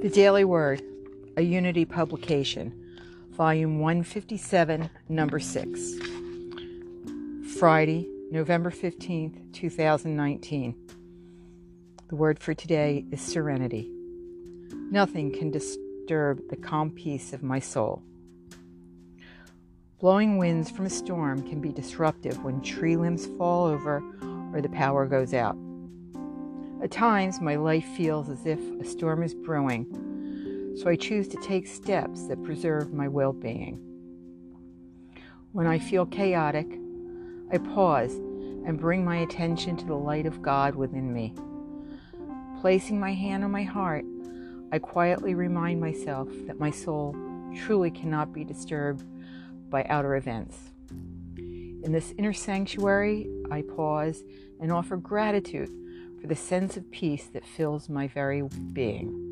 The Daily Word, a Unity publication, Volume 157, Number 6. Friday, November 15th, 2019. The word for today is serenity. Nothing can disturb the calm peace of my soul. Blowing winds from a storm can be disruptive when tree limbs fall over or the power goes out. At times, my life feels as if a storm is brewing, so I choose to take steps that preserve my well being. When I feel chaotic, I pause and bring my attention to the light of God within me. Placing my hand on my heart, I quietly remind myself that my soul truly cannot be disturbed by outer events. In this inner sanctuary, I pause and offer gratitude for the sense of peace that fills my very being.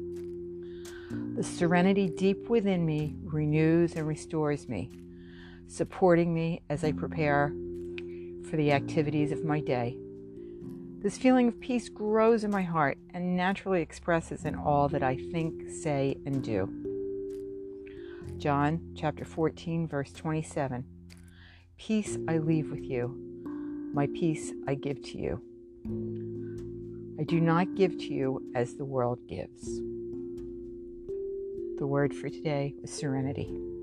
The serenity deep within me renews and restores me, supporting me as I prepare for the activities of my day. This feeling of peace grows in my heart and naturally expresses in all that I think, say, and do. John chapter 14, verse 27. Peace I leave with you, my peace I give to you. I do not give to you as the world gives. The word for today was serenity.